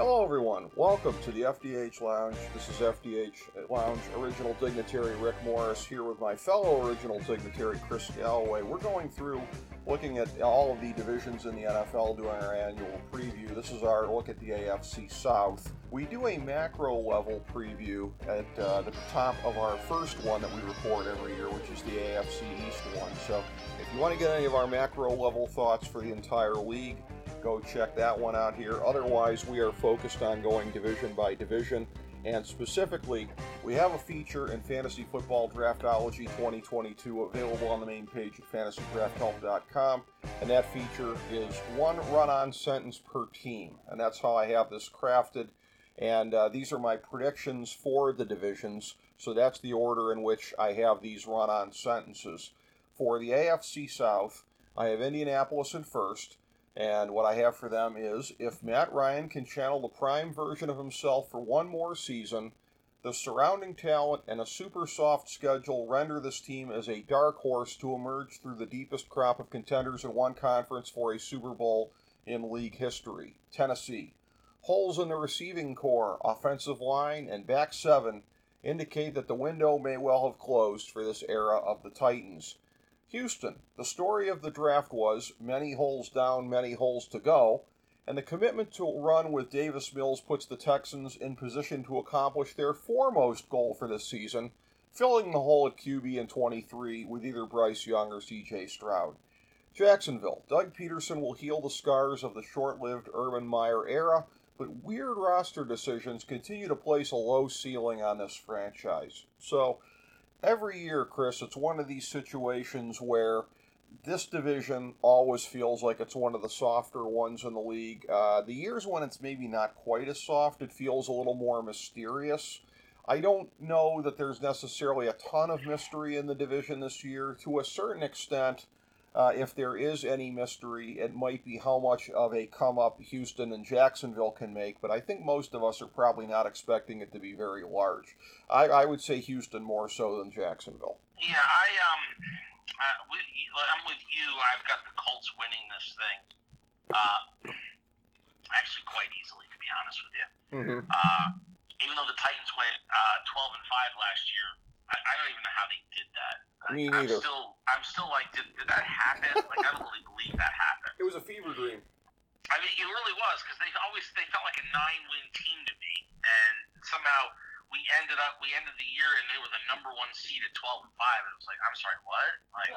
Hello, everyone. Welcome to the FDH Lounge. This is FDH Lounge original dignitary Rick Morris here with my fellow original dignitary Chris Galloway. We're going through looking at all of the divisions in the NFL doing our annual preview. This is our look at the AFC South. We do a macro level preview at uh, the top of our first one that we report every year, which is the AFC East one. So if you want to get any of our macro level thoughts for the entire league, go check that one out here. Otherwise, we are focused on going division by division. And specifically, we have a feature in Fantasy Football Draftology 2022 available on the main page at fantasydrafthelp.com. And that feature is one run on sentence per team. And that's how I have this crafted. And uh, these are my predictions for the divisions. So that's the order in which I have these run on sentences. For the AFC South, I have Indianapolis in first. And what I have for them is if Matt Ryan can channel the prime version of himself for one more season, the surrounding talent and a super soft schedule render this team as a dark horse to emerge through the deepest crop of contenders in one conference for a Super Bowl in league history. Tennessee. Holes in the receiving corps, offensive line, and back seven indicate that the window may well have closed for this era of the Titans. Houston. The story of the draft was many holes down, many holes to go, and the commitment to run with Davis Mills puts the Texans in position to accomplish their foremost goal for this season, filling the hole at QB in 23 with either Bryce Young or CJ Stroud. Jacksonville. Doug Pederson will heal the scars of the short lived Urban Meyer era, but weird roster decisions continue to place a low ceiling on this franchise. So, every year, Chris, it's one of these situations where this division always feels like it's one of the softer ones in the league. Uh, the years when it's maybe not quite as soft, it feels a little more mysterious. I don't know that there's necessarily a ton of mystery in the division this year. To a certain extent, uh, if there is any mystery, it might be how much of a come up Houston and Jacksonville can make, but I think most of us are probably not expecting it to be very large. I, I would say Houston more so than Jacksonville. Yeah, I um, uh, with, I'm with you. I've got the Colts winning this thing, uh, actually quite easily, to be honest with you. Mm-hmm. Uh, even though the Titans went uh, 12 and five last year, I, I don't even know how they did that. Me neither. I'm still, I'm still like, did, did that happen? like, I don't really believe that happened. It was a fever dream. I mean, it really was because they always they felt like a nine-win team to me, and somehow we ended up we ended the year and they were the number one seed at twelve and five. And it was like, I'm sorry, what? Like,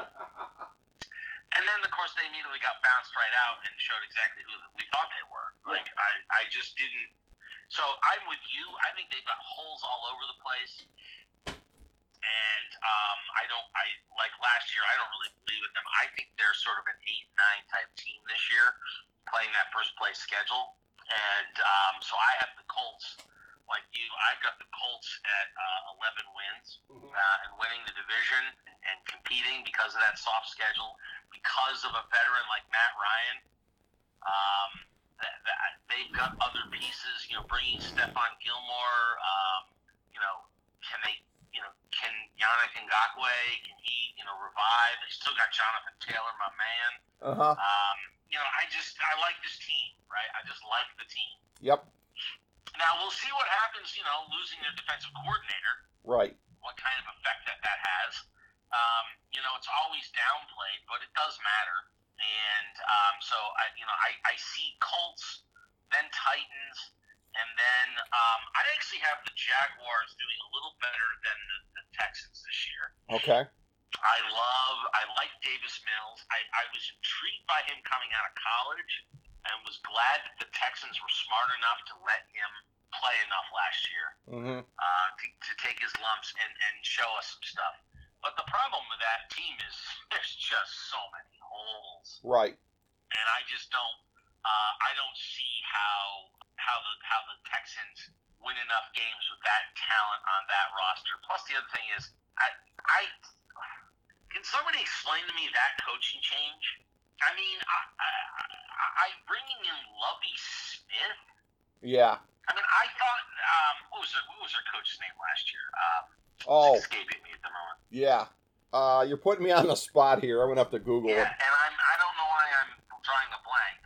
and then of course they immediately got bounced right out and showed exactly who we thought they were. Like, I I just didn't. So I'm with you. I think they've got holes all over the place. And um, I don't, I like last year. I don't really believe in them. I think they're sort of an eight nine type team this year, playing that first place schedule. And um, so I have the Colts, like you. I've got the Colts at uh, 11 wins uh, and winning the division and competing because of that soft schedule, because of a veteran like Matt Ryan. Um, that, that they've got other pieces. You know, bringing Stephon Gilmore. Um, you know, can they? Can Yannick Ngakoue? Can he? You know, revive? They still got Jonathan Taylor, my man. Uh huh. Um, you know, I just I like this team, right? I just like the team. Yep. Now we'll see what happens. You know, losing their defensive coordinator, Right. what kind of effect that that has. Um, you know, it's always downplayed, but it does matter. And um, so I, you know, I, I see Colts, then Titans, and then um, I actually have the Jaguars doing a little better than the, the Texans this year. Okay. I love, I like Davis Mills. I, I was intrigued by him coming out of college and was glad that the Texans were smart enough to let him play enough last year Mm-hmm. uh, to, to take his lumps and, and show us some stuff. But the problem with that team is there's just so many holes, Right. and I just don't, uh, I don't see how how the how the Texans win enough games with that talent on that roster. Plus, the other thing is, I I can somebody explain to me that coaching change? I mean, I, I, I, bringing in Lovie Smith. Yeah. I mean, I thought um, what was it, what was their coach's name last year? Um, Oh, escaping me at the moment. yeah. Uh, you're putting me on the spot here. I'm gonna have to Google Yeah, it. and I don't know why I'm drawing a blank.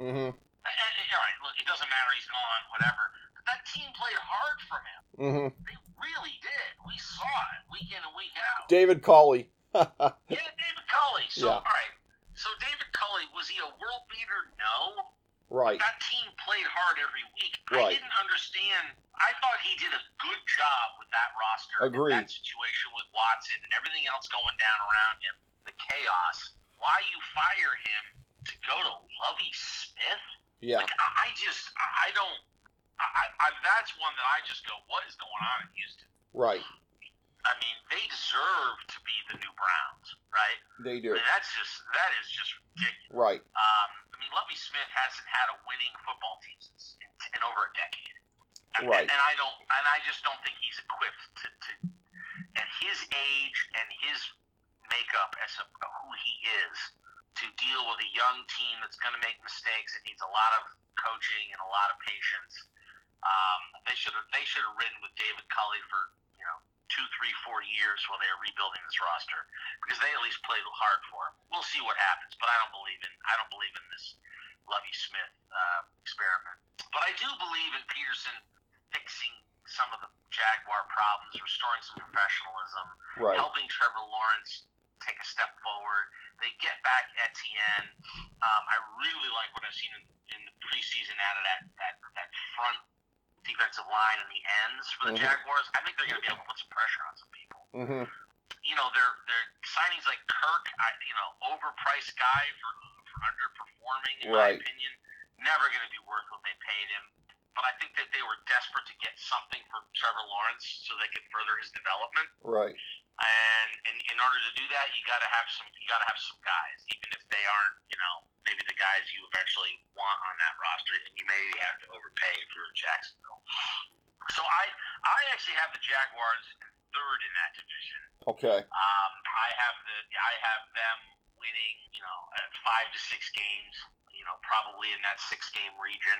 Mm-hmm. All right, look, it doesn't matter. He's gone, whatever. But that team played hard for him. Mm-hmm. They really did. We saw it week in and week out. David Culley. yeah, David Culley. So, Yeah. all right. So David Culley was he a world beater? No. right. That team played hard every week. Right. I didn't understand. I thought he did a good job with that roster. Agreed. That situation with Watson and everything else going down around him, the chaos. Why you fire him to go to Lovie Smith? Yeah. Like, I, I just, I I don't. I, I, I, that's one that I just go, what is going on in Houston? Right. I mean, they deserve to be the new Browns, right? They I do. mean, that's just, that is just ridiculous. Right. Um, I mean, Lovie Smith hasn't had a winning football team since in, in over a decade. And, Right. And, I don't, and I just don't think he's equipped to, to at his age and his makeup as a, who he is, to deal with a young team that's going to make mistakes. It needs a lot of coaching and a lot of patience. Um, they should have, they should have ridden with David Culley for you know two, three, four years while they were rebuilding this roster because they at least played hard for him. We'll see what happens, but I don't believe in I don't believe in this Lovie Smith uh, experiment. But I do believe in Pederson fixing some of the Jaguar problems, restoring some professionalism, Right. helping Trevor Lawrence take a step forward. They get back Etienne. Um, I really like what I've seen in, in the preseason out of that, that, that front defensive line and the ends for the Mhm. Jaguars. I think they're going to be able to put some pressure on some people Mm-hmm. you know, they're they're signings like Kirk, I, you know, overpriced guy for for underperforming in Right. my opinion. Never going to be worth what they paid him. But I think that they were desperate to get something for Trevor Lawrence so they could further his development. Right. And in, in order to do that, you got to have some you got to have some guys, even if they aren't, you know, maybe the guys you eventually want on that roster, and you maybe have to overpay if you're Jacksonville. So I I actually have the Jaguars third in that division. Okay. Um, I have the I have them winning, you know, five to six games, you know, probably in that six game region,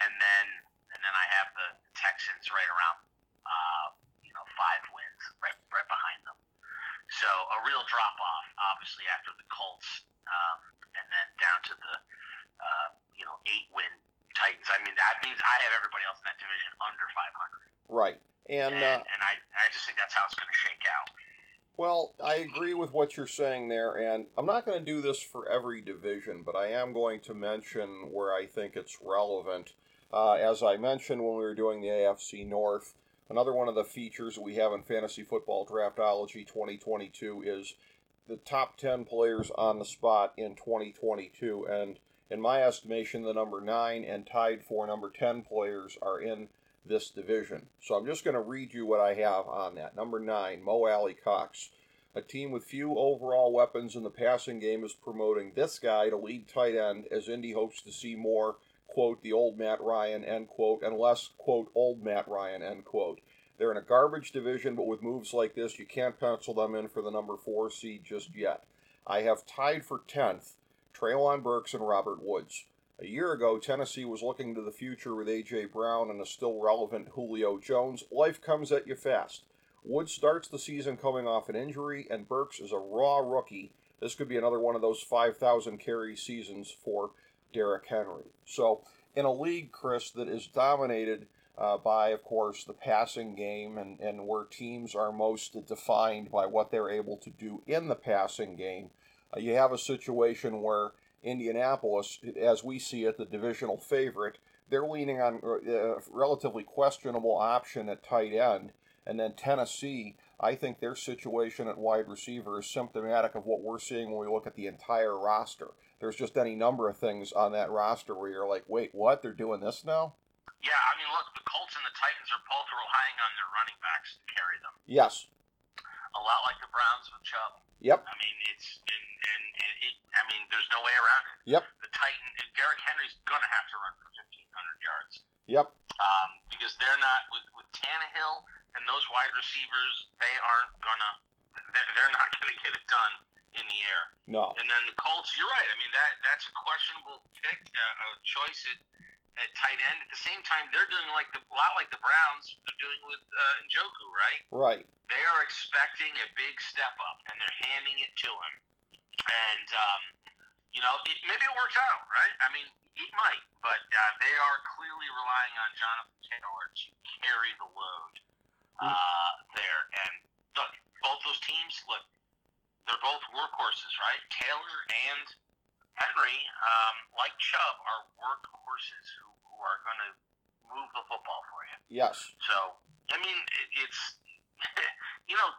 and then and then I have the Texans right around, uh, you know, five wins right right behind them. So a real drop off, obviously after the Colts, um, and then down to the uh, you know eight win Titans. I mean that means I have everybody else in that division under five hundred, Right. And and, uh, and I I just think that's how it's going to shake out. Well, I agree with what you're saying there, and I'm not going to do this for every division, but I am going to mention where I think it's relevant. Uh, as I mentioned when we were doing the AFC North, another one of the features we have in Fantasy Football Draftology 2022 is the top 10 players on the spot in 2022, and in my estimation, the number 9 and tied for number 10 players are in this division. So I'm just going to read you what I have on that. Number 9, Mo Alie-Cox. A team with few overall weapons in the passing game is promoting this guy to lead tight end as Indy hopes to see more, quote, the old Matt Ryan, end quote, and less, quote, old Matt Ryan, end quote. They're in a garbage division, but with moves like this, you can't pencil them in for the number 4 seed just yet. I have tied for 10th Treylon Burks and Robert Woods. A year ago, Tennessee was looking to the future with A.J. Brown and a still relevant Julio Jones. Life comes at you fast. Woods starts the season coming off an injury, and Burks is a raw rookie. This could be another one of those 5,000 carry seasons for Derrick Henry. So, in a league, Chris, that is dominated uh, by, of course, the passing game and, and where teams are most defined by what they're able to do in the passing game, uh, you have a situation where Indianapolis, as we see it, the divisional favorite, they're leaning on a relatively questionable option at tight end. And then Tennessee, I think their situation at wide receiver is symptomatic of what we're seeing when we look at the entire roster. There's just any number of things on that roster where you're like, wait, what? They're doing this now? Yeah, I mean, look, the Colts and the Titans are both relying on their running backs to carry them. Yes. A lot like the Browns with Chubb. Yep. I mean, it's and, and, and it, I mean, there's no way around it. Yep. The Titan, Derrick Henry's gonna have to run for 1,500 yards. Yep. Um, because they're not with with Tannehill and those wide receivers, they aren't gonna, they're, they're not gonna get it done in the air. No. And then the Colts, you're right. I mean, that that's a questionable pick, uh, a choice at, at tight end. At the same time, they're doing like the, a lot like the Browns. They're doing with uh, Njoku, right? Right. They are expecting a big step up, and they're handing it to him. And um, you know, it, maybe it works out, right? I mean, it might, but uh, they are clearly relying on Jonathan Taylor to carry the load uh, there. And look, both those teams, look, they're both workhorses, right? Taylor and Henry, um, like Chubb, are workhorses who, who are going to move the football for you. Yes. So, I mean, it, it's, you know,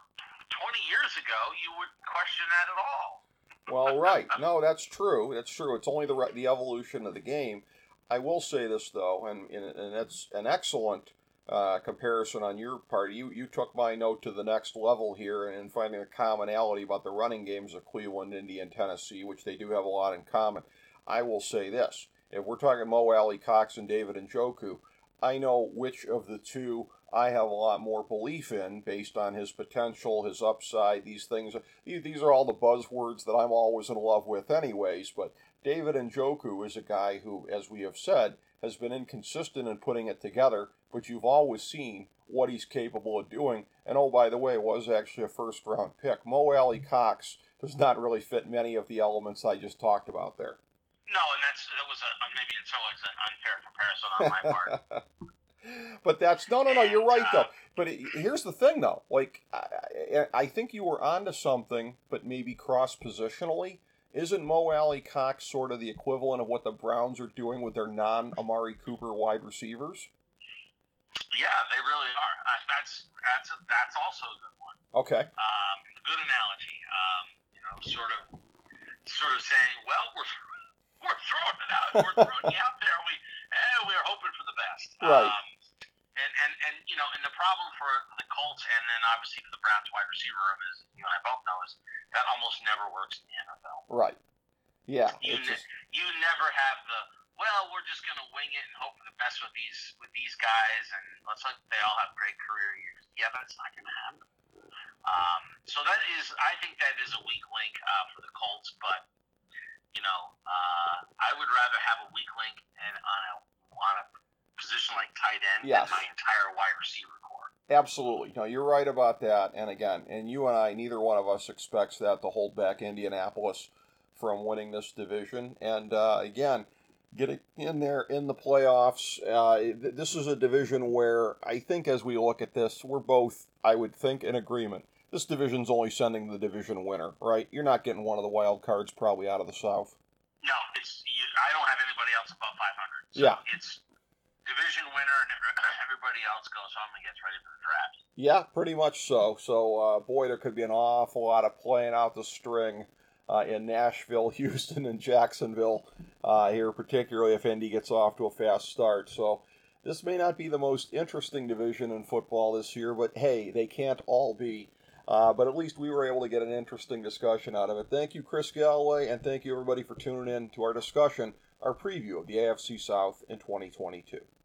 20 years ago, you would question that at all. Well, right. No, that's true. That's true. It's only the re- the evolution of the game. I will say this though, and and, and that's an excellent uh, comparison on your part. You you took my note to the next level here and finding a commonality about the running games of Cleveland, Indy, and Tennessee, which they do have a lot in common. I will say this: if we're talking Mo Alie-Cox and David Njoku, I know which of the two I have a lot more belief in based on his potential, his upside, these things. These are all the buzzwords that I'm always in love with, anyways. But David Njoku is a guy who, as we have said, has been inconsistent in putting it together, but you've always seen what he's capable of doing. And oh, by the way, was actually a first round pick. Mo Alie-Cox does not really fit many of the elements I just talked about there. No, and that's that was a, maybe in some ways an unfair comparison on my part. but that's no, no, no. You're right though. Uh, but it, here's the thing though. Like I, I think you were onto something, but maybe cross positionally. Isn't Mo Alie-Cox sort of the equivalent of what the Browns are doing with their non Amari Cooper wide receivers? Yeah, they really are. Uh, that's that's a, that's also a good one. Okay. Um, good analogy. Um, you know, sort of sort of saying, well, we're we're throwing it out. We're throwing you out there. We eh, we're hoping for the best. Right. Um, and, and, and you know, and the problem for the Colts and then obviously for the Browns wide receiver room is you and I both know is that almost never works in the NFL. Right. Yeah. You ne- just, you never have the well, we're just gonna wing it and hope for the best with these with these guys and let's hope they all have great career years. Yeah, that's not gonna happen. Um, so that is, I think that is a weak link uh, for the Colts, but you know, uh, I would rather have a weak link and on a on a position like tight end Yes. my entire wide receiver corps. absolutely. No, you're right about that. And again, and you and I, neither one of us expects that to hold back Indianapolis from winning this division. And uh, again, getting in there in the playoffs. Uh, th- this is a division where I think, as we look at this, we're both, I would think, in agreement. This division's only sending the division winner, right? You're not getting one of the wild cards probably out of the South. No, it's you, I don't have anybody else above 500. So Yeah. it's division winner and everybody else goes home and gets ready for the draft. Yeah, pretty much so. So, uh, boy, there could be an awful lot of playing out the string uh, in Nashville, Houston, and Jacksonville uh, here, particularly if Indy gets off to a fast start. So, this may not be the most interesting division in football this year, but hey, they can't all be. Uh, but at least we were able to get an interesting discussion out of it. Thank you, Chris Galloway, and thank you, everybody, for tuning in to our discussion, our preview of the AFC South in 2022.